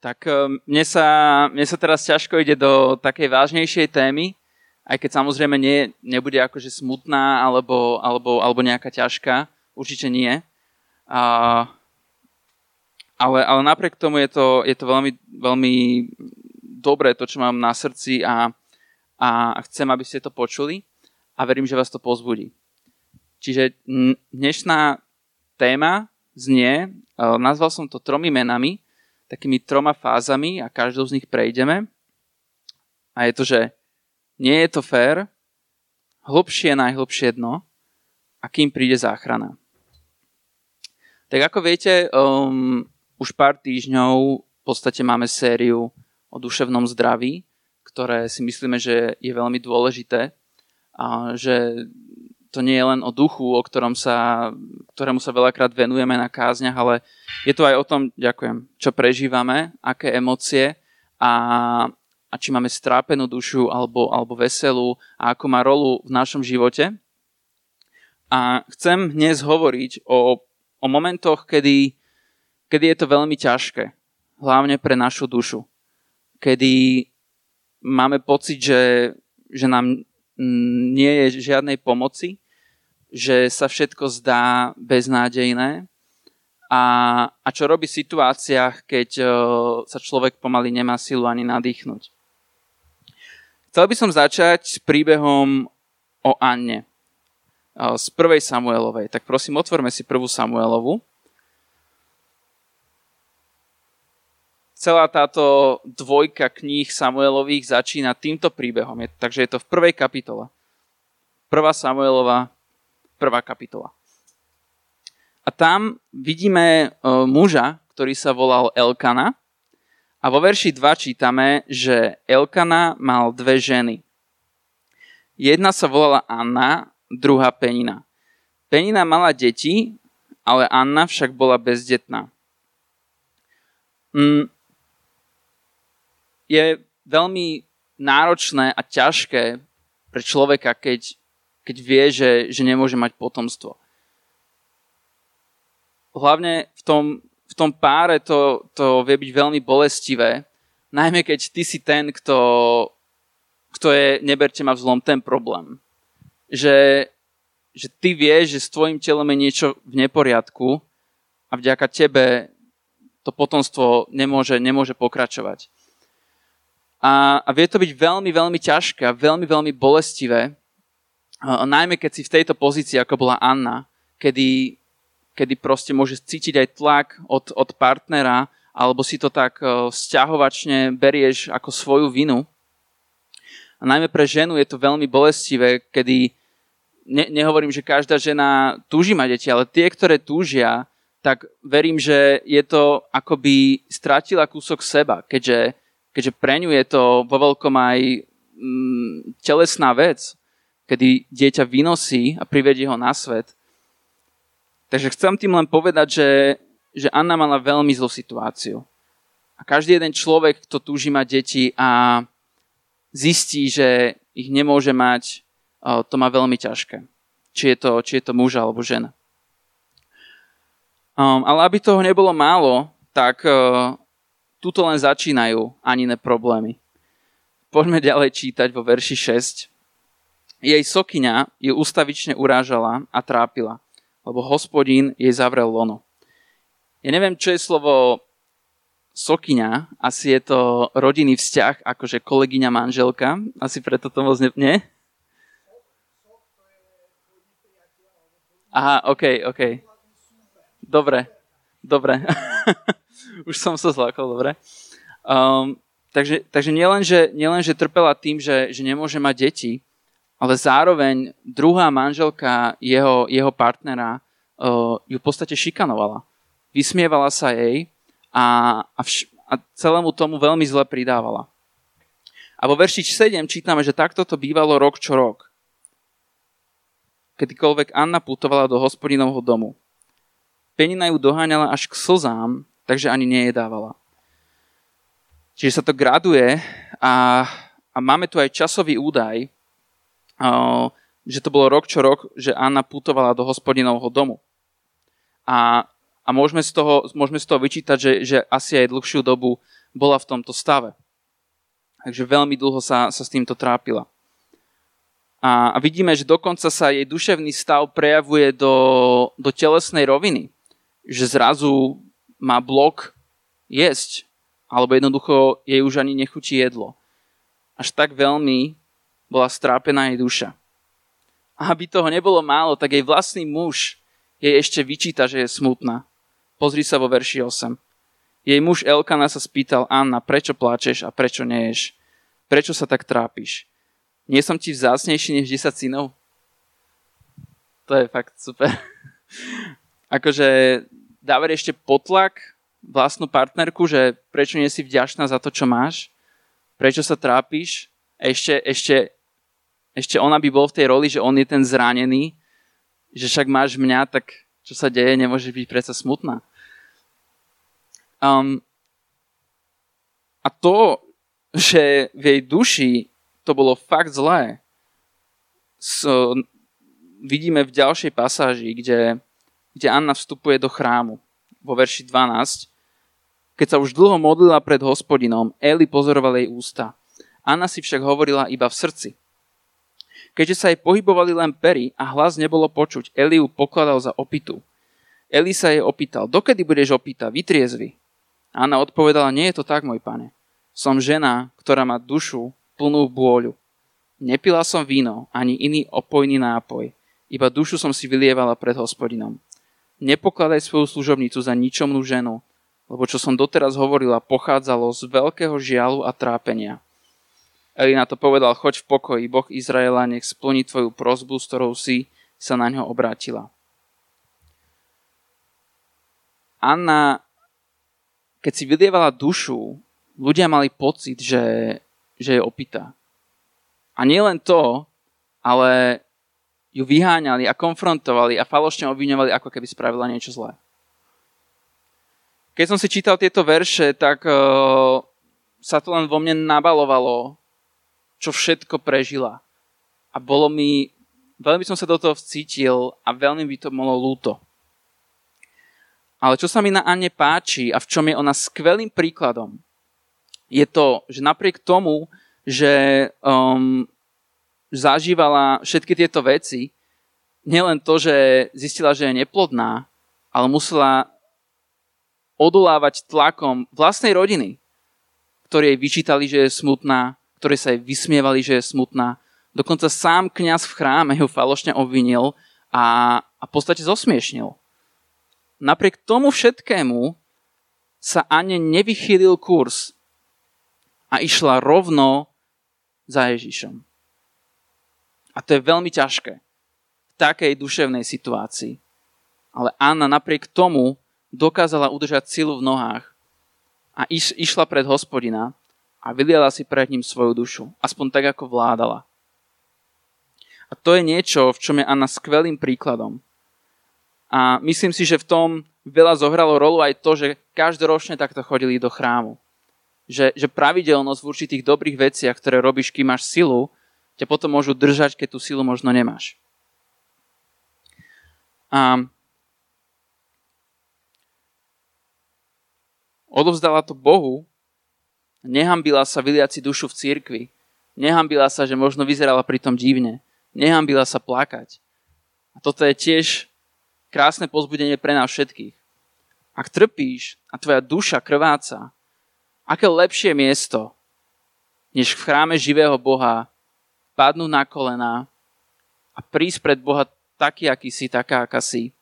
Tak eh, mne sa, mne sa teraz ťažko ide do takej vážnejšej témy, aj keď samozrejme nie, nebude akože smutná alebo, alebo, alebo nejaká ťažká, určite nie. A, ale, ale napriek tomu je to, je to veľmi, veľmi dobré to, čo mám na srdci a, a chcem, aby ste to počuli a verím, že vás to pozbudí. Čiže dnešná téma znie, eh, nazval som to tromi menami, takými troma fázami a každou z nich prejdeme. A je to, že nie je to fér, hlbšie najhlbšie dno a kým príde záchrana. Tak ako viete, um, už pár týždňov v podstate máme sériu o duševnom zdraví, ktoré si myslíme, že je veľmi dôležité a že to nie je len o duchu, o ktorom sa, ktorému sa veľakrát venujeme na kázniach, ale je to aj o tom, ďakujem, čo prežívame, aké emócie a, a či máme strápenú dušu alebo, alebo veselú a ako má rolu v našom živote. A chcem dnes hovoriť o, o momentoch, kedy, kedy je to veľmi ťažké, hlavne pre našu dušu. Kedy máme pocit, že, že nám nie je žiadnej pomoci že sa všetko zdá beznádejné a, a čo robí v situáciách, keď o, sa človek pomaly nemá silu ani nadýchnuť. Chcel by som začať s príbehom o Anne o, z prvej Samuelovej. Tak prosím, otvorme si prvú Samuelovu. Celá táto dvojka kníh Samuelových začína týmto príbehom, takže je to v prvej kapitole. Prvá Samuelova, prvá kapitola. A tam vidíme e, muža, ktorý sa volal Elkana. A vo verši 2 čítame, že Elkana mal dve ženy. Jedna sa volala Anna, druhá Penina. Penina mala deti, ale Anna však bola bezdetná. Mm, je veľmi náročné a ťažké pre človeka, keď keď vie, že, že nemôže mať potomstvo. Hlavne v tom, v tom páre to, to vie byť veľmi bolestivé, najmä keď ty si ten, kto, kto je, neberte ma vzlom, ten problém. Že, že ty vieš, že s tvojim telom je niečo v neporiadku a vďaka tebe to potomstvo nemôže, nemôže pokračovať. A, a vie to byť veľmi, veľmi ťažké a veľmi, veľmi bolestivé, najmä keď si v tejto pozícii, ako bola Anna, kedy, kedy proste môžeš cítiť aj tlak od, od partnera, alebo si to tak vzťahovačne berieš ako svoju vinu. A najmä pre ženu je to veľmi bolestivé, kedy ne, nehovorím, že každá žena túži mať deti, ale tie, ktoré túžia, tak verím, že je to akoby stratila kúsok seba, keďže, keďže pre ňu je to vo veľkom aj mm, telesná vec kedy dieťa vynosí a privedie ho na svet. Takže chcem tým len povedať, že, že Anna mala veľmi zlú situáciu. A každý jeden človek, kto túži mať deti a zistí, že ich nemôže mať, to má veľmi ťažké. Či je to, či je to muž alebo žena. Um, ale aby toho nebolo málo, tak uh, tuto len začínajú anine problémy. Poďme ďalej čítať vo verši 6 jej sokyňa ju ustavične urážala a trápila, lebo hospodín jej zavrel lono. Ja neviem, čo je slovo sokyňa, asi je to rodinný vzťah, akože kolegyňa manželka, asi preto to moc ne... nie? Aha, OK, OK. Dobre, dobre. Už som sa zlákol, dobre. Um, takže takže nielen, že, nielen, že trpela tým, že, že nemôže mať deti, ale zároveň druhá manželka jeho, jeho partnera uh, ju v podstate šikanovala. Vysmievala sa jej a, a, vš- a celému tomu veľmi zle pridávala. A vo verši 7 čítame, že takto to bývalo rok čo rok. Kedykoľvek Anna putovala do hospodinovho domu. Penina ju doháňala až k slzám, takže ani nejedávala. Čiže sa to graduje a, a máme tu aj časový údaj, že to bolo rok čo rok, že Anna putovala do hospodinovho domu. A, a môžeme, z toho, môžeme z toho vyčítať, že, že asi aj dlhšiu dobu bola v tomto stave. Takže veľmi dlho sa, sa s týmto trápila. A, a vidíme, že dokonca sa jej duševný stav prejavuje do, do telesnej roviny. Že zrazu má blok jesť, alebo jednoducho jej už ani nechutí jedlo. Až tak veľmi bola strápená jej duša. A aby toho nebolo málo, tak jej vlastný muž jej ešte vyčíta, že je smutná. Pozri sa vo verši 8. Jej muž Elkana sa spýtal, Anna, prečo pláčeš a prečo neješ? Prečo sa tak trápiš? Nie som ti vzácnejší než 10 synov? To je fakt super. akože dávať ešte potlak vlastnú partnerku, že prečo nie si vďačná za to, čo máš, prečo sa trápiš, ešte, ešte, ešte ona by bol v tej roli, že on je ten zranený, že však máš mňa, tak čo sa deje, nemôže byť predsa smutná. Um, a to, že v jej duši to bolo fakt zlé, so, vidíme v ďalšej pasáži, kde, kde Anna vstupuje do chrámu vo verši 12. Keď sa už dlho modlila pred hospodinom, Eli pozoroval jej ústa. Anna si však hovorila iba v srdci. Keďže sa jej pohybovali len pery a hlas nebolo počuť, Eliu pokladal za opitu. Eli sa jej opýtal, dokedy budeš opýta, vytriezvy? Anna odpovedala, nie je to tak, môj pane. Som žena, ktorá má dušu plnú bôľu. Nepila som víno, ani iný opojný nápoj, iba dušu som si vylievala pred hospodinom. Nepokladaj svoju služobnicu za ničomnú ženu, lebo čo som doteraz hovorila, pochádzalo z veľkého žialu a trápenia. Eli na to povedal, choď v pokoji, Boh Izraela nech splní tvoju prozbu, s ktorou si sa na ňo obrátila. Anna keď si vylievala dušu, ľudia mali pocit, že, že je opitá. A nie len to, ale ju vyháňali a konfrontovali a falošne obviňovali, ako keby spravila niečo zlé. Keď som si čítal tieto verše, tak uh, sa to len vo mne nabalovalo, čo všetko prežila. A bolo mi, veľmi som sa do toho vcítil a veľmi by to bolo lúto. Ale čo sa mi na Anne páči a v čom je ona skvelým príkladom, je to, že napriek tomu, že um, zažívala všetky tieto veci, nielen to, že zistila, že je neplodná, ale musela odolávať tlakom vlastnej rodiny, ktorí jej vyčítali, že je smutná, ktorí sa jej vysmievali, že je smutná. Dokonca sám kňaz v chráme ju falošne obvinil a, a v podstate zosmiešnil napriek tomu všetkému sa Ane nevychýlil kurz a išla rovno za Ježišom. A to je veľmi ťažké v takej duševnej situácii. Ale Anna napriek tomu dokázala udržať silu v nohách a iš, išla pred hospodina a vyliala si pred ním svoju dušu. Aspoň tak, ako vládala. A to je niečo, v čom je Anna skvelým príkladom. A myslím si, že v tom veľa zohralo rolu aj to, že každoročne takto chodili do chrámu. Že, že pravidelnosť v určitých dobrých veciach, ktoré robíš, kým máš silu, ťa potom môžu držať, keď tú silu možno nemáš. A odovzdala to Bohu, nehambila sa vyliať si dušu v cirkvi, nehambila sa, že možno vyzerala pritom divne, nehambila sa plakať. A toto je tiež krásne pozbudenie pre nás všetkých. Ak trpíš a tvoja duša krváca, aké lepšie miesto, než v chráme živého Boha padnúť na kolena a prísť pred Boha taký, aký si, taká, aká si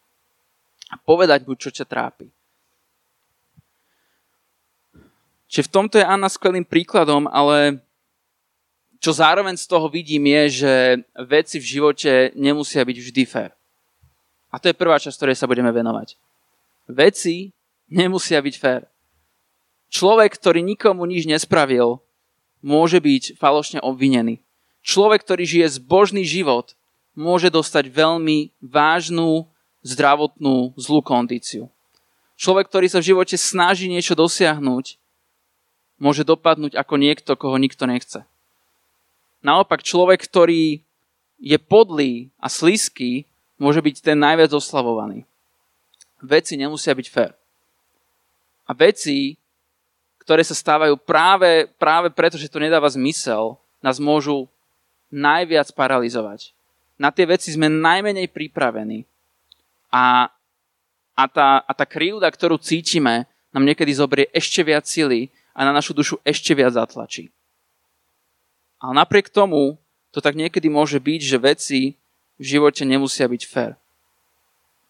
a povedať mu, čo ťa trápi. Čiže v tomto je Anna skvelým príkladom, ale čo zároveň z toho vidím je, že veci v živote nemusia byť vždy fér. A to je prvá časť, ktorej sa budeme venovať. Veci nemusia byť fér. Človek, ktorý nikomu nič nespravil, môže byť falošne obvinený. Človek, ktorý žije zbožný život, môže dostať veľmi vážnu zdravotnú zlú kondíciu. Človek, ktorý sa v živote snaží niečo dosiahnuť, môže dopadnúť ako niekto, koho nikto nechce. Naopak človek, ktorý je podlý a slízky, môže byť ten najviac oslavovaný. Veci nemusia byť fér. A veci, ktoré sa stávajú práve, práve preto, že to nedáva zmysel, nás môžu najviac paralizovať. Na tie veci sme najmenej pripravení. A, a, tá, a tá krivda, ktorú cítime, nám niekedy zobrie ešte viac sily a na našu dušu ešte viac zatlačí. Ale napriek tomu to tak niekedy môže byť, že veci v živote nemusia byť fér.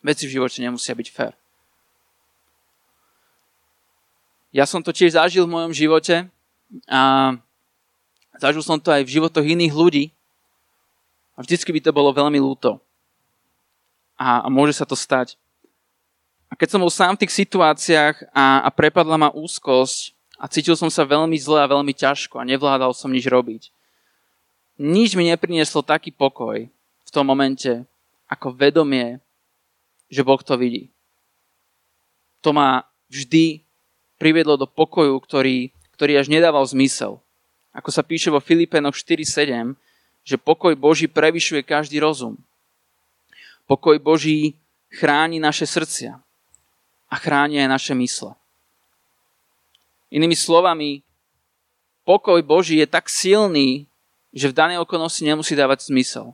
Veci v živote nemusia byť fér. Ja som to tiež zažil v mojom živote a zažil som to aj v životoch iných ľudí a vždycky by to bolo veľmi lúto. A, a môže sa to stať. A keď som bol sám v tých situáciách a, a prepadla ma úzkosť a cítil som sa veľmi zle a veľmi ťažko a nevládal som nič robiť, nič mi neprinieslo taký pokoj v tom momente, ako vedomie, že Boh to vidí. To ma vždy priviedlo do pokoju, ktorý, ktorý až nedával zmysel. Ako sa píše vo Filipenoch 4.7, že pokoj Boží prevyšuje každý rozum. Pokoj Boží chráni naše srdcia a chráni aj naše mysle. Inými slovami, pokoj Boží je tak silný, že v danej okolnosti nemusí dávať zmysel.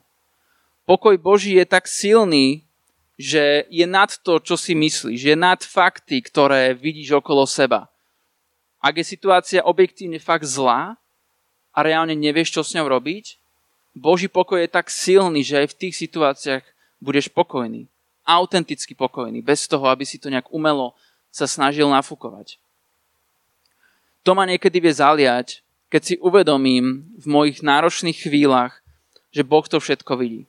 Pokoj Boží je tak silný, že je nad to, čo si myslíš, je nad fakty, ktoré vidíš okolo seba. Ak je situácia objektívne fakt zlá a reálne nevieš, čo s ňou robiť, Boží pokoj je tak silný, že aj v tých situáciách budeš pokojný. Autenticky pokojný, bez toho, aby si to nejak umelo sa snažil nafúkovať. To ma niekedy vie zaliať, keď si uvedomím v mojich náročných chvíľach, že Boh to všetko vidí.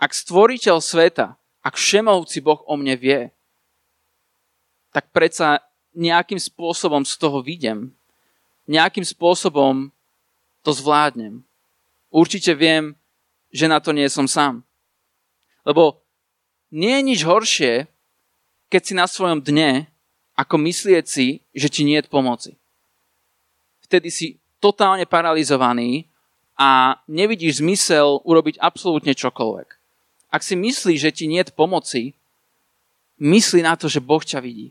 Ak stvoriteľ sveta ak všemovci Boh o mne vie, tak predsa nejakým spôsobom z toho vidím. Nejakým spôsobom to zvládnem. Určite viem, že na to nie som sám. Lebo nie je nič horšie, keď si na svojom dne, ako myslieť si, že ti nie je pomoci. Vtedy si totálne paralizovaný a nevidíš zmysel urobiť absolútne čokoľvek. Ak si myslíš, že ti nie je pomoci, myslí na to, že Boh ťa vidí.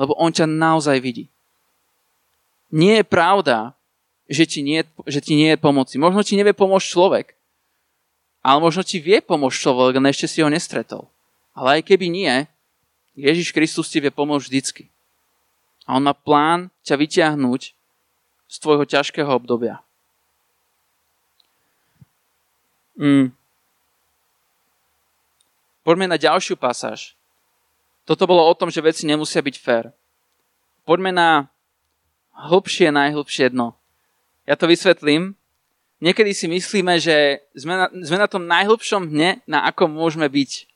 Lebo On ťa naozaj vidí. Nie je pravda, že ti nie, že ti nie je pomoci. Možno ti nevie pomôcť človek. Ale možno ti vie pomôcť človek, ale ešte si ho nestretol. Ale aj keby nie, Ježiš Kristus ti vie pomôcť vždycky. A on má plán ťa vyťahnuť z tvojho ťažkého obdobia. Mm. Poďme na ďalšiu pasáž. Toto bolo o tom, že veci nemusia byť fér. Poďme na hlbšie, najhlbšie dno. Ja to vysvetlím. Niekedy si myslíme, že sme na, sme na tom najhlbšom dne, na akom môžeme byť.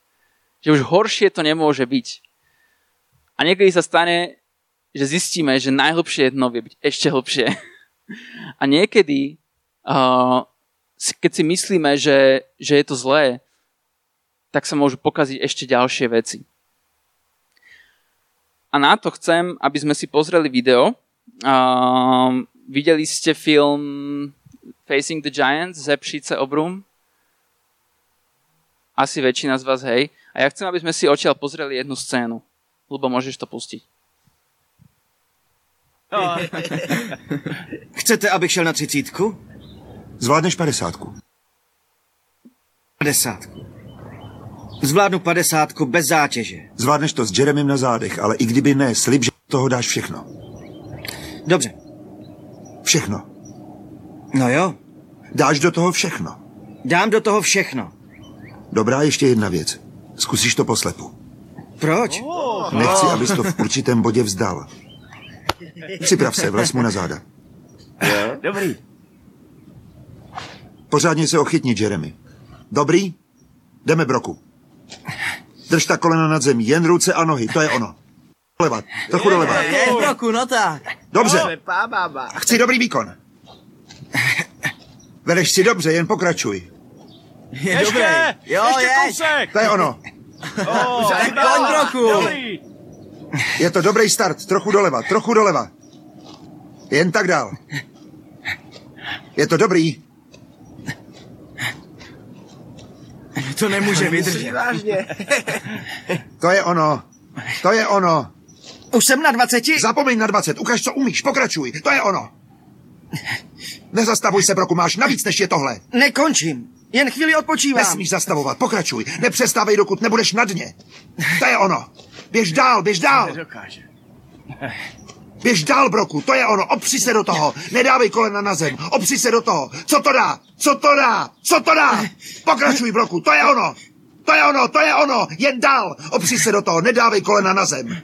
Že už horšie to nemôže byť. A niekedy sa stane, že zistíme, že najhlbšie dno vie byť ešte hlbšie. A niekedy, uh, keď si myslíme, že, že je to zlé, tak sa môžu pokaziť ešte ďalšie veci. A na to chcem, aby sme si pozreli video. Videli ste film Facing the Giants, Zepšice obrum? Asi väčšina z vás, hej. A ja chcem, aby sme si odtiaľ pozreli jednu scénu. Lebo môžeš to pustiť. Chcete, abych šel na třicítku? Zvládneš padesátku. Padesátku. Zvládnu padesátku bez zátěže. Zvládneš to s Jeremym na zádech, ale i kdyby ne, slib, že toho dáš všechno. Dobře. Všechno. No jo. Dáš do toho všechno. Dám do toho všechno. Dobrá, ještě jedna věc. Zkusíš to poslepu. Proč? Nechci, abys to v určitém bodě vzdal. Připrav se, vles mu na záda. Dobrý. Pořádně se ochytni, Jeremy. Dobrý? Jdeme, Broku. Drž ta kolena nad zemí, jen ruce a nohy, to je ono. Doleva, trochu doleva. Je, Broku, no tak. Dobře. Chci dobrý výkon. Vedeš si dobře, jen pokračuj. Je dobrý. Jo, Ještě je. kousek! Oh, To je ono. Tak pojď, Broku. Dobrý. Je to dobrý start, trochu doleva, trochu doleva. Jen tak dál. Je to dobrý. To nemůže vydržet. To je ono. To je ono. Už jsem na 20. Zapomeň na 20, ukaž, co umíš, pokračuj, to je ono. Nezastavuj se, Broku, máš navíc, než je tohle. Nekončím. Jen chvíli odpočívám. Nesmíš zastavovat, pokračuj, nepřestávej, dokud nebudeš na dně. To je ono. Běž dál, běž dál. Nedokáže. Běž dál, Broku, to je ono, opři se do toho, nedávej kolena na zem, opři se do toho, co to dá, co to dá, co to dá, pokračuj, Broku, to je ono, to je ono, to je ono, jen dál, opři se do toho, nedávej kolena na zem.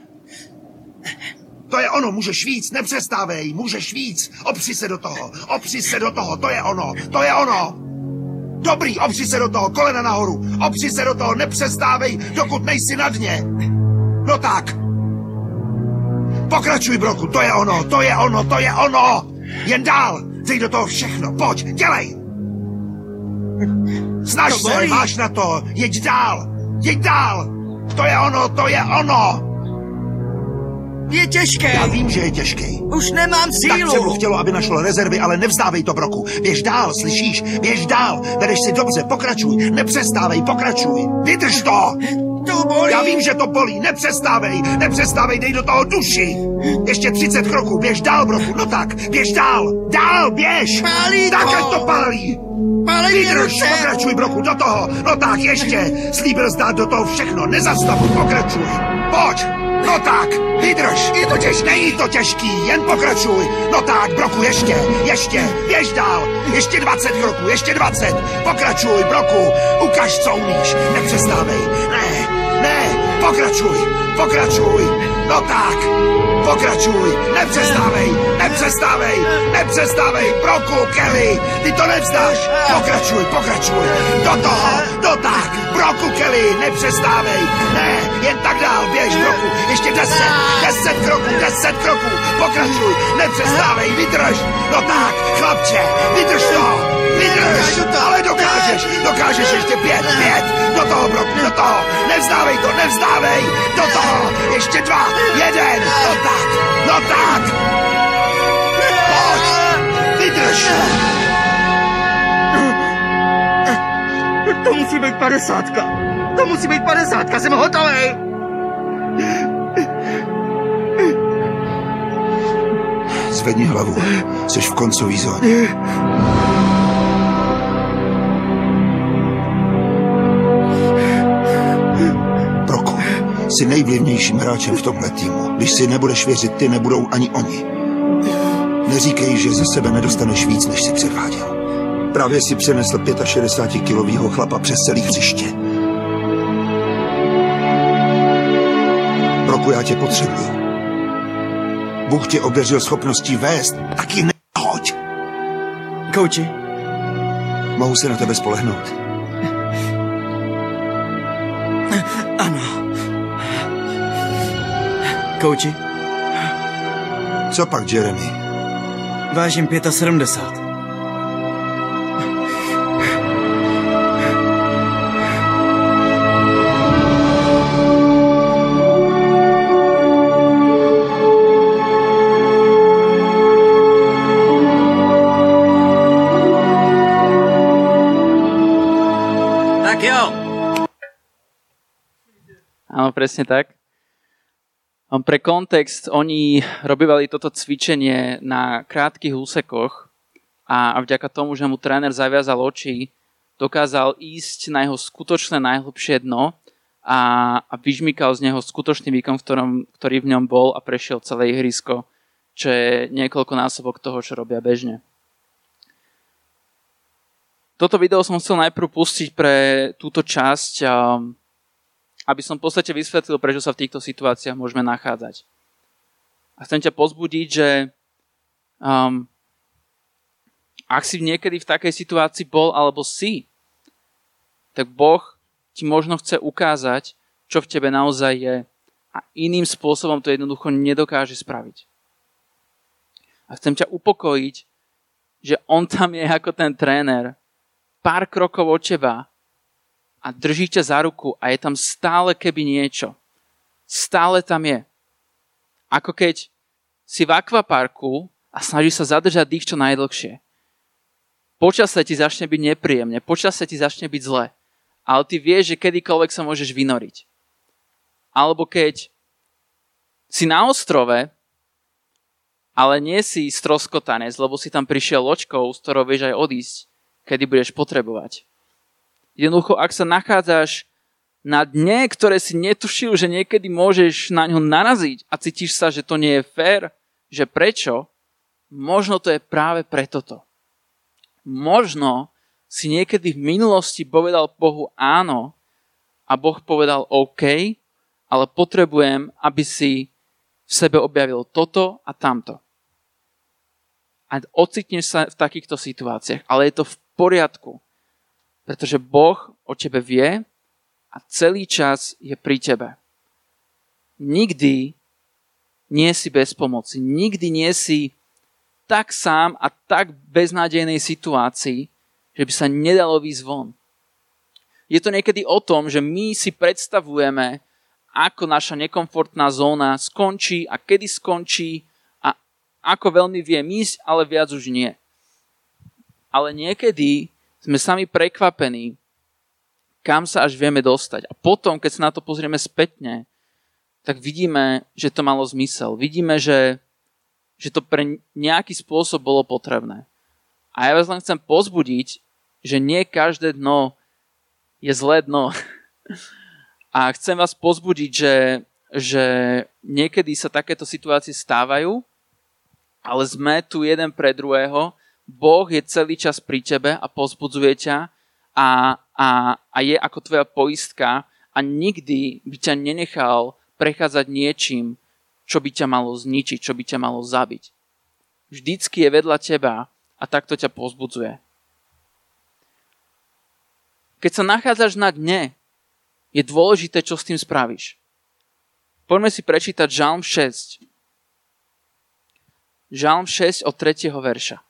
To je ono, můžeš víc, nepřestávej, můžeš víc, opři se do toho, opři se do toho, to je ono, to je ono. Dobrý, opři se do toho, kolena nahoru, opři se do toho, nepřestávej, dokud nejsi na dně. No tak, Pokračuj, Broku, to je ono, to je ono, to je ono! Jen dál, dej do toho všechno, pojď, dělej! Snaž To se, bolí. máš na to, jeď dál, jeď dál! To je ono, to je ono! Je těžké. Já vím, že je těžký. Už nemám Tak sílu. přebuch chtělo, aby našlo rezervy, ale nevzdávej to, Broku. Běž dál, slyšíš? Běž dál, vedeš si dobře, pokračuj, nepřestávej, pokračuj. Vydrž to! To bolí. Já vím, že to bolí, nepřestávej, nepřestávej, dej do toho duši. Ještě 30 kroků, běž dál, broku, no tak, běž dál, dál, běž. Pálí tak, to. ať to pálí. Pálí Vydrž, pokračuj, broku, do toho, no tak, ještě. Slíbil zdát do toho všechno, nezastavuj, pokračuj. Pojď, no tak, vydrž. Je to těžké. Není to těžký, jen pokračuj. No tak, broku, ještě, ještě, běž dál. Ještě 20 kroků, ještě 20. Pokračuj, broku, ukaž, co umíš, nepřestávej. Ne, ne, pokračuj, pokračuj. No tak, pokračuj, nepřestávej, nepřestávej, nepřestávej, broku, Kelly, ty to nevzdáš. Pokračuj, pokračuj, do toho, do tak, broku, Kelly, nepřestávej. Ne, jen tak dál, běž, broku, ještě 10, 10 kroků, 10 kroků, pokračuj, nepřestávej, vydrž. No tak, chlapče, vydrž to, vydrž, Dokážu to. ale dokážeš, dokážeš ještě pět, pět, do toho, broku, do toho, nevzdávej to, nevzdávej, do toho, ještě dva, jeden, no tak, no tak, pojď, vydrž, To musí být padesátka. To musí být padesátka, jsem hotový. zvedni hlavu, jsi v koncový zóně. Jsi nejvlivnějším hráčem v tomhle týmu. Když si nebudeš věřit ty, nebudou ani oni. Neříkej, že ze sebe nedostaneš víc, než si předváděl. Právě si přenesl 65-kilovýho chlapa přes celý hřiště. Proku, já tě potřebuju. Bůh tě obdařil schopností vést, tak ji nehoď. Kouči, Mohu se na tebe spolehnout. Kouči, Co pak, Jeremy? vážím 75. Tak jo. Áno, presne tak. Pre kontext, oni robívali toto cvičenie na krátkých úsekoch a vďaka tomu, že mu tréner zaviazal oči, dokázal ísť na jeho skutočné najhlbšie dno a, a vyžmykal z neho skutočný výkon, ktorom, ktorý v ňom bol a prešiel celé ihrisko, čo je niekoľko násobok toho, čo robia bežne. Toto video som chcel najprv pustiť pre túto časť, um, aby som v podstate vysvetlil, prečo sa v týchto situáciách môžeme nachádzať. A chcem ťa pozbudiť, že um, ak si niekedy v takej situácii bol alebo si, tak Boh ti možno chce ukázať, čo v tebe naozaj je a iným spôsobom to jednoducho nedokáže spraviť. A chcem ťa upokojiť, že on tam je ako ten tréner, pár krokov od teba a drží ťa za ruku a je tam stále keby niečo. Stále tam je. Ako keď si v akvaparku a snaží sa zadržať dých čo najdlhšie. Počasie ti začne byť nepríjemne, počasie ti začne byť zle, ale ty vieš, že kedykoľvek sa môžeš vynoriť. Alebo keď si na ostrove, ale nie si stroskotanec, lebo si tam prišiel loďkou, z ktorou vieš aj odísť, kedy budeš potrebovať. Jednoducho, ak sa nachádzaš na dne, ktoré si netušil, že niekedy môžeš na ňo naraziť a cítiš sa, že to nie je fér, že prečo, možno to je práve preto to. Možno si niekedy v minulosti povedal Bohu áno a Boh povedal OK, ale potrebujem, aby si v sebe objavil toto a tamto. A ocitneš sa v takýchto situáciách, ale je to v poriadku, pretože Boh o tebe vie a celý čas je pri tebe. Nikdy nie si bez pomoci, nikdy nie si tak sám a tak beznádejnej situácii, že by sa nedalo výjsť von. Je to niekedy o tom, že my si predstavujeme, ako naša nekomfortná zóna skončí a kedy skončí a ako veľmi vie ísť, ale viac už nie. Ale niekedy sme sami prekvapení, kam sa až vieme dostať. A potom, keď sa na to pozrieme spätne, tak vidíme, že to malo zmysel. Vidíme, že, že to pre nejaký spôsob bolo potrebné. A ja vás len chcem pozbudiť, že nie každé dno je zlé dno. A chcem vás pozbudiť, že, že niekedy sa takéto situácie stávajú, ale sme tu jeden pre druhého. Boh je celý čas pri tebe a pozbudzuje ťa a, a, a je ako tvoja poistka a nikdy by ťa nenechal prechádzať niečím, čo by ťa malo zničiť, čo by ťa malo zabiť. Vždycky je vedľa teba a takto ťa pozbudzuje. Keď sa nachádzaš na dne, je dôležité, čo s tým spravíš. Poďme si prečítať Žalm 6. Žalm 6 od 3. verša.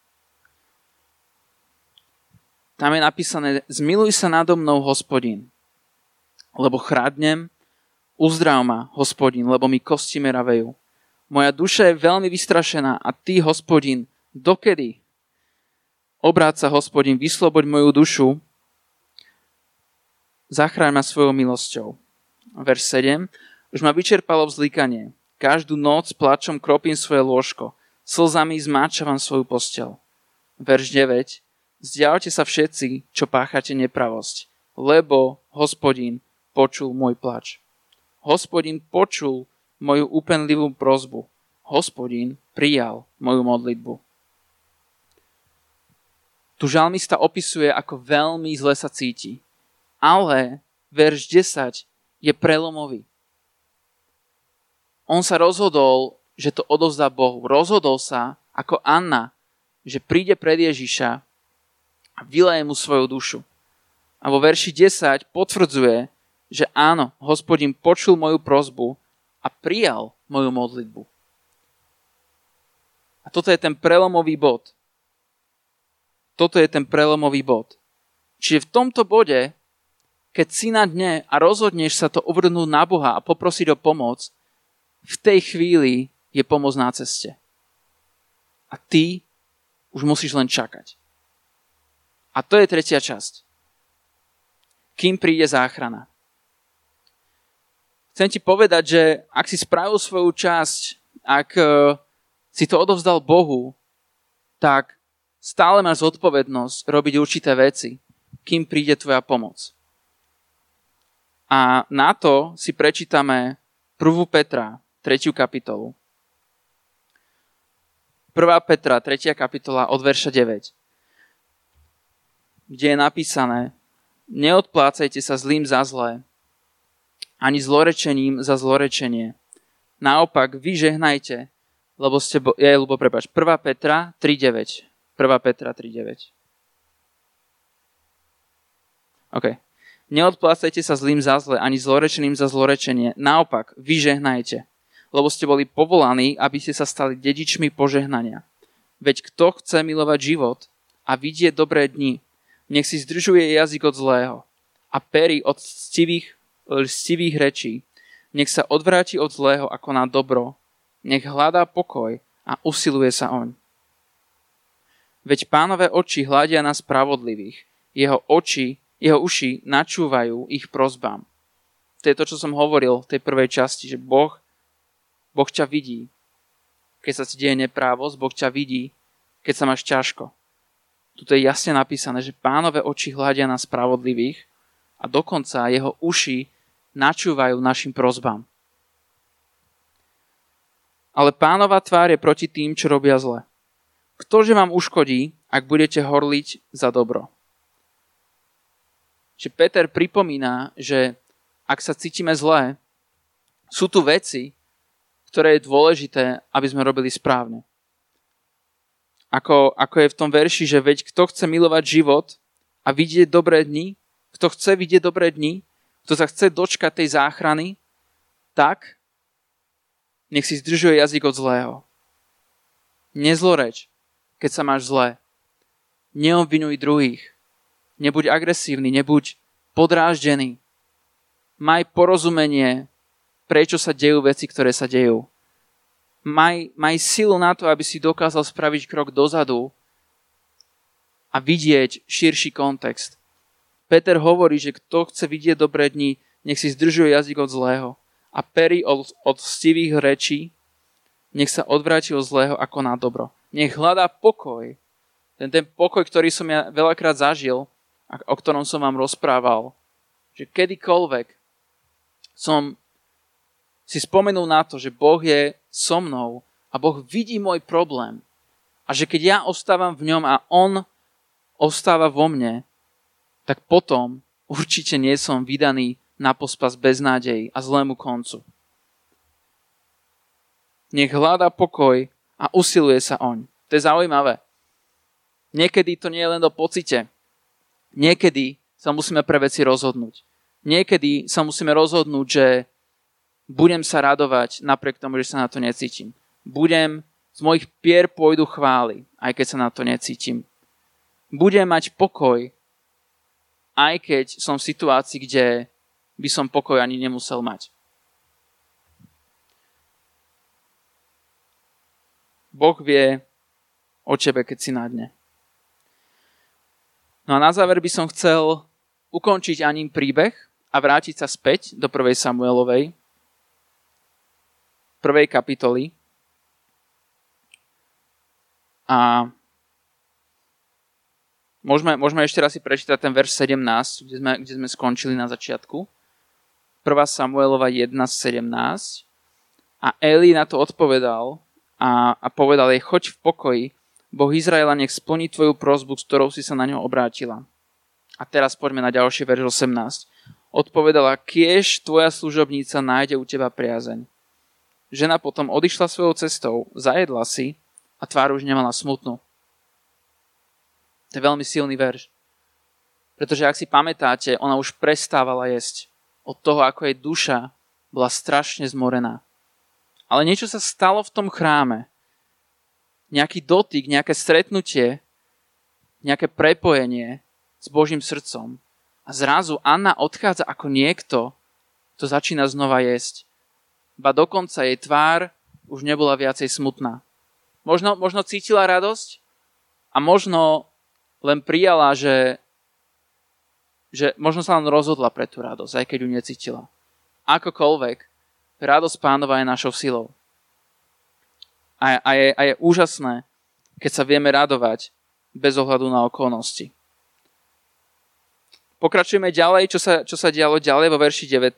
Tam je napísané, zmiluj sa nado mnou, hospodin, lebo chradnem, uzdrav ma, hospodin, lebo mi kosti meravejú. Moja duša je veľmi vystrašená a ty, hospodin, dokedy? Obráť sa, hospodin, vysloboď moju dušu, Zachráň ma svojou milosťou. Verš 7. Už ma vyčerpalo vzlikanie. Každú noc plačom kropím svoje lôžko. Slzami zmáčavam svoju postel. Verš 9. Zdialte sa všetci, čo páchate nepravosť, lebo hospodín počul môj plač. Hospodín počul moju úpenlivú prozbu. Hospodín prijal moju modlitbu. Tu žalmista opisuje, ako veľmi zle sa cíti ale verš 10 je prelomový. On sa rozhodol, že to odovzdá Bohu. Rozhodol sa, ako Anna, že príde pred Ježiša a vyleje mu svoju dušu. A vo verši 10 potvrdzuje, že áno, hospodin počul moju prozbu a prijal moju modlitbu. A toto je ten prelomový bod. Toto je ten prelomový bod. Čiže v tomto bode keď si na dne a rozhodneš sa to uvrhnúť na Boha a poprosiť o pomoc, v tej chvíli je pomoc na ceste. A ty už musíš len čakať. A to je tretia časť. Kým príde záchrana. Chcem ti povedať, že ak si spravil svoju časť, ak e, si to odovzdal Bohu, tak stále máš zodpovednosť robiť určité veci, kým príde tvoja pomoc. A na to si prečítame 1. Petra, 3. kapitolu. 1. Petra, 3. kapitola od verša 9, kde je napísané Neodplácajte sa zlým za zlé, ani zlorečením za zlorečenie. Naopak, vy žehnajte, lebo ste... Bo- ja je ľubo, prepač. 1. Petra 3.9. 1. Petra 3.9. OK. Neodplácajte sa zlým za zle, ani zlorečeným za zlorečenie. Naopak, vyžehnajte, lebo ste boli povolaní, aby ste sa stali dedičmi požehnania. Veď kto chce milovať život a vidieť dobré dni, nech si zdržuje jazyk od zlého a pery od stivých, stivých rečí. Nech sa odvráti od zlého ako na dobro. Nech hľadá pokoj a usiluje sa oň. Veď pánové oči hľadia na spravodlivých. Jeho oči jeho uši načúvajú ich prozbám. To je to, čo som hovoril v tej prvej časti, že Boh Boh ťa vidí, keď sa ti deje neprávosť, Boh ťa vidí, keď sa máš ťažko. Tu je jasne napísané, že pánové oči hľadia na spravodlivých a dokonca jeho uši načúvajú našim prozbám. Ale pánova tvár je proti tým, čo robia zle. Ktože vám uškodí, ak budete horliť za dobro? Čiže Peter pripomína, že ak sa cítime zlé, sú tu veci, ktoré je dôležité, aby sme robili správne. Ako, ako je v tom verši, že veď kto chce milovať život a vidieť dobré dni, kto chce vidieť dobré dni, kto sa chce dočkať tej záchrany, tak nech si zdržuje jazyk od zlého. Nezloreč, keď sa máš zlé. Neobvinuj druhých. Nebuď agresívny, nebuď podráždený. Maj porozumenie prečo sa dejú veci, ktoré sa dejú. Maj, maj silu na to, aby si dokázal spraviť krok dozadu a vidieť širší kontext. Peter hovorí, že kto chce vidieť dobré dni, nech si zdržuje jazyk od zlého a pery od, od stivých rečí, nech sa odvráti od zlého ako na dobro. Nech hľadá pokoj. Ten, ten pokoj, ktorý som ja veľakrát zažil, a o ktorom som vám rozprával, že kedykoľvek som si spomenul na to, že Boh je so mnou a Boh vidí môj problém a že keď ja ostávam v ňom a On ostáva vo mne, tak potom určite nie som vydaný na pospas beznádej a zlému koncu. Nech hľadá pokoj a usiluje sa oň. To je zaujímavé. Niekedy to nie je len do pocite. Niekedy sa musíme pre veci rozhodnúť. Niekedy sa musíme rozhodnúť, že budem sa radovať napriek tomu, že sa na to necítim. Budem, z mojich pier pôjdu chvály, aj keď sa na to necítim. Budem mať pokoj, aj keď som v situácii, kde by som pokoj ani nemusel mať. Boh vie o tebe, keď si na dne. No a na záver by som chcel ukončiť ani príbeh a vrátiť sa späť do prvej Samuelovej, prvej kapitoly. A môžeme, môžeme ešte raz si prečítať ten verš 17, kde sme, kde sme skončili na začiatku. 1. Samuelova 1.17. A Eli na to odpovedal a, a povedal jej, choď v pokoji, Boh Izraela nech splní tvoju prozbu, s ktorou si sa na ňo obrátila. A teraz poďme na ďalší verš 18. Odpovedala, kiež tvoja služobníca nájde u teba priazeň. Žena potom odišla svojou cestou, zajedla si a tvár už nemala smutnú. To je veľmi silný verš. Pretože ak si pamätáte, ona už prestávala jesť od toho, ako jej duša bola strašne zmorená. Ale niečo sa stalo v tom chráme. Nejaký dotyk, nejaké stretnutie, nejaké prepojenie s Božím srdcom. A zrazu Anna odchádza ako niekto, kto začína znova jesť ba dokonca jej tvár už nebola viacej smutná. Možno, možno cítila radosť a možno len prijala, že, že možno sa len rozhodla pre tú radosť, aj keď ju necítila. Akokoľvek, radosť pánova je našou silou. A, a, je, a je úžasné, keď sa vieme radovať bez ohľadu na okolnosti. Pokračujeme ďalej, čo sa, čo sa dialo ďalej vo verši 19.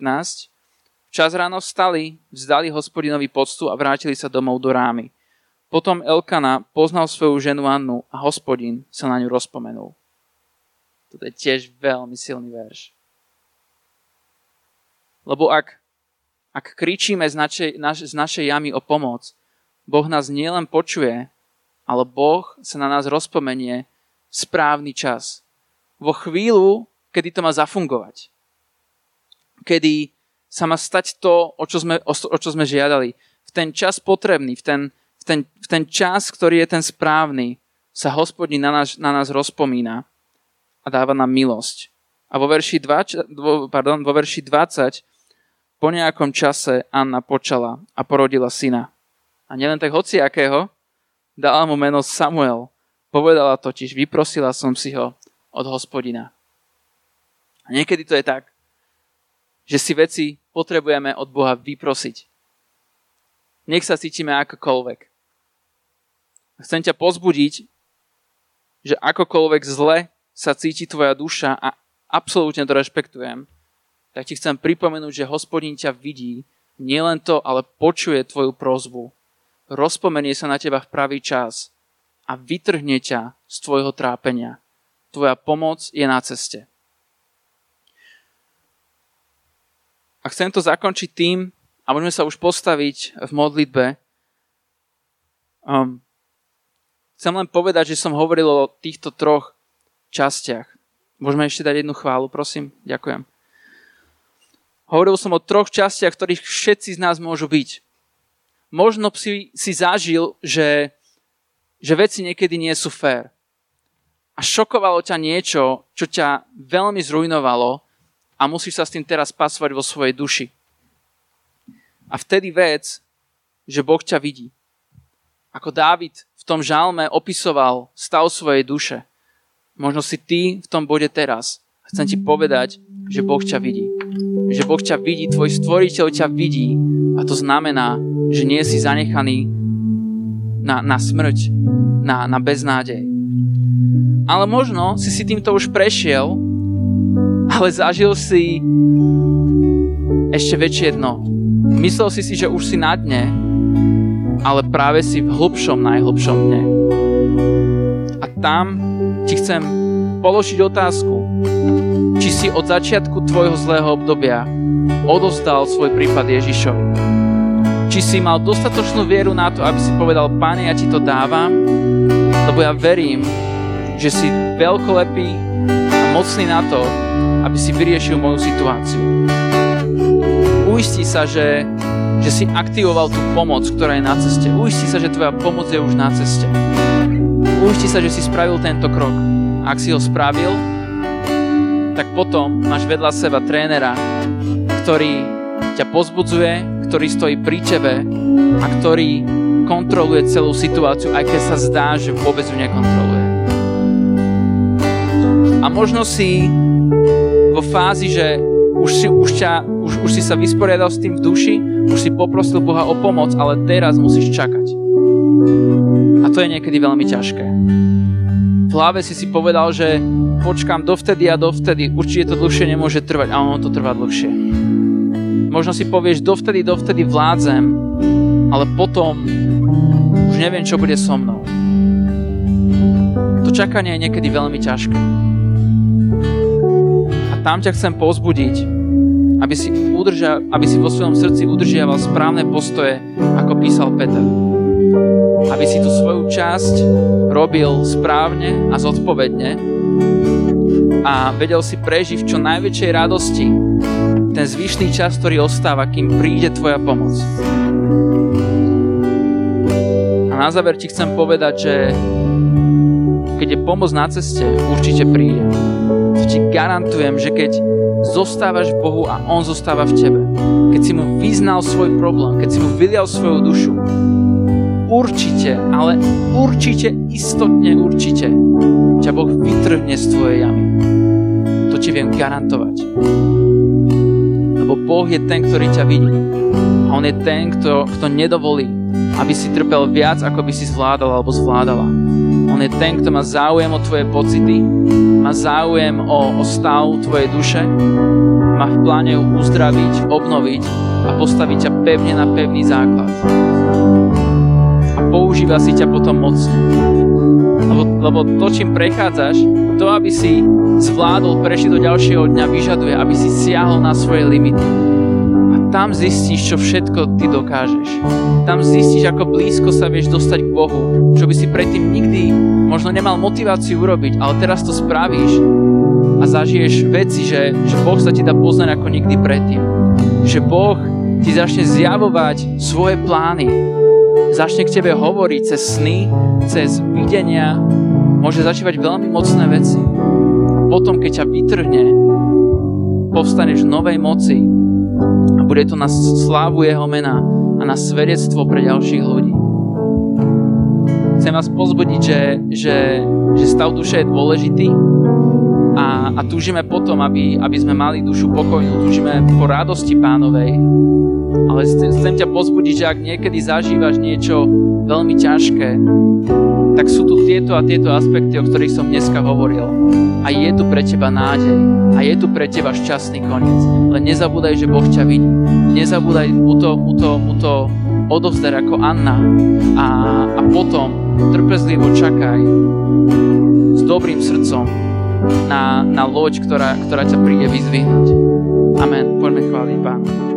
Čas ráno vstali, vzdali hospodinovi poctu a vrátili sa domov do rámy. Potom Elkana poznal svoju ženu Annu a hospodin sa na ňu rozpomenul. Toto je tiež veľmi silný verš. Lebo ak, ak kričíme z našej, naš, z našej jamy o pomoc, Boh nás nielen počuje, ale Boh sa na nás rozpomenie v správny čas. Vo chvíľu, kedy to má zafungovať. Kedy sa má stať to, o čo sme, o, o čo sme žiadali. V ten čas potrebný, v ten, v, ten, v ten čas, ktorý je ten správny, sa hospodin na nás, na nás rozpomína a dáva nám milosť. A vo verši, 2, pardon, vo verši 20 po nejakom čase Anna počala a porodila syna. A nielen tak hociakého, dala mu meno Samuel. Povedala totiž, vyprosila som si ho od hospodina. A niekedy to je tak, že si veci potrebujeme od Boha vyprosiť. nech sa cítime akokoľvek. Chcem ťa pozbudiť, že akokoľvek zle sa cíti tvoja duša a absolútne to rešpektujem, tak ti chcem pripomenúť, že hospodín ťa vidí, nielen to, ale počuje tvoju prozbu. Rozpomenie sa na teba v pravý čas a vytrhne ťa z tvojho trápenia. Tvoja pomoc je na ceste. A chcem to zakončiť tým, a môžeme sa už postaviť v modlitbe. Um, chcem len povedať, že som hovoril o týchto troch častiach. Môžeme ešte dať jednu chválu, prosím? Ďakujem. Hovoril som o troch častiach, ktorých všetci z nás môžu byť. Možno si, si zažil, že, že veci niekedy nie sú fér. A šokovalo ťa niečo, čo ťa veľmi zrujnovalo a musíš sa s tým teraz pasovať vo svojej duši. A vtedy vec, že Boh ťa vidí. Ako Dávid v tom žalme opisoval stav svojej duše. Možno si ty v tom bode teraz. Chcem ti povedať, že Boh ťa vidí. Že Boh ťa vidí, tvoj stvoriteľ ťa vidí a to znamená, že nie si zanechaný na, na smrť, na, na beznádej. Ale možno si si týmto už prešiel, ale zažil si ešte väčšie dno Myslel si si, že už si na dne, ale práve si v hlubšom, najhlbšom dne. A tam ti chcem položiť otázku, či si od začiatku tvojho zlého obdobia odostal svoj prípad Ježišovi. Či si mal dostatočnú vieru na to, aby si povedal, Pane, ja ti to dávam, lebo ja verím, že si veľkolepý mocný na to, aby si vyriešil moju situáciu uistí sa, že, že si aktivoval tú pomoc, ktorá je na ceste. Uistí sa, že tvoja pomoc je už na ceste. Uistí sa, že si spravil tento krok. Ak si ho spravil, tak potom máš vedľa seba trénera, ktorý ťa pozbudzuje, ktorý stojí pri tebe a ktorý kontroluje celú situáciu, aj keď sa zdá, že vôbec ju nekontroluje. A možno si vo fázi, že už si, už, ťa, už, už si sa vysporiadal s tým v duši, už si poprosil Boha o pomoc, ale teraz musíš čakať. A to je niekedy veľmi ťažké. V hlave si si povedal, že počkám dovtedy a dovtedy, určite to dlhšie nemôže trvať, a ono to trvá dlhšie. Možno si povieš, dovtedy, dovtedy vládzem, ale potom už neviem, čo bude so mnou. To čakanie je niekedy veľmi ťažké tam ťa chcem pozbudiť, aby si, udrža, aby si vo svojom srdci udržiaval správne postoje, ako písal Peter. Aby si tú svoju časť robil správne a zodpovedne a vedel si prežiť v čo najväčšej radosti ten zvyšný čas, ktorý ostáva, kým príde tvoja pomoc. A na záver ti chcem povedať, že keď je pomoc na ceste, určite príde garantujem, že keď zostávaš v Bohu a On zostáva v tebe, keď si mu vyznal svoj problém, keď si mu vylial svoju dušu, určite, ale určite, istotne určite ťa Boh vytrhne z tvojej jamy. To ti viem garantovať. Lebo Boh je ten, ktorý ťa vidí. A On je ten, kto, kto nedovolí, aby si trpel viac, ako by si zvládal alebo zvládala. On je ten, kto má záujem o tvoje pocity, má záujem o, o stav tvojej duše, má v pláne ju uzdraviť, obnoviť a postaviť ťa pevne na pevný základ. A používa si ťa potom mocne. Lebo, lebo to, čím prechádzaš, to, aby si zvládol prežiť do ďalšieho dňa, vyžaduje, aby si siahol na svoje limity. Tam zistíš, čo všetko ty dokážeš. Tam zistíš, ako blízko sa vieš dostať k Bohu, čo by si predtým nikdy možno nemal motiváciu urobiť, ale teraz to spravíš a zažiješ veci, že, že Boh sa ti dá poznať ako nikdy predtým. Že Boh ti začne zjavovať svoje plány. Začne k tebe hovoriť cez sny, cez videnia. Môže zažívať veľmi mocné veci. Potom, keď ťa vytrhne, povstaneš v novej moci a bude to na slávu jeho mena a na svedectvo pre ďalších ľudí. Chcem vás pozbudiť, že, že, že stav duše je dôležitý a, a túžime potom, aby, aby sme mali dušu pokojnú, túžime po radosti pánovej Ale chcem, ťa pozbudiť, že ak niekedy zažívaš niečo veľmi ťažké, tak sú tu tieto a tieto aspekty, o ktorých som dneska hovoril. A je tu pre teba nádej. A je tu pre teba šťastný koniec. Len nezabúdaj, že Boh ťa vidí. Nezabúdaj mu to, mu to, mu to odovzdať ako Anna. A, a potom trpezlivo čakaj s dobrým srdcom na, na loď, ktorá, ktorá ťa príde vyzvihnúť. Amen. Poďme chváliť Pána.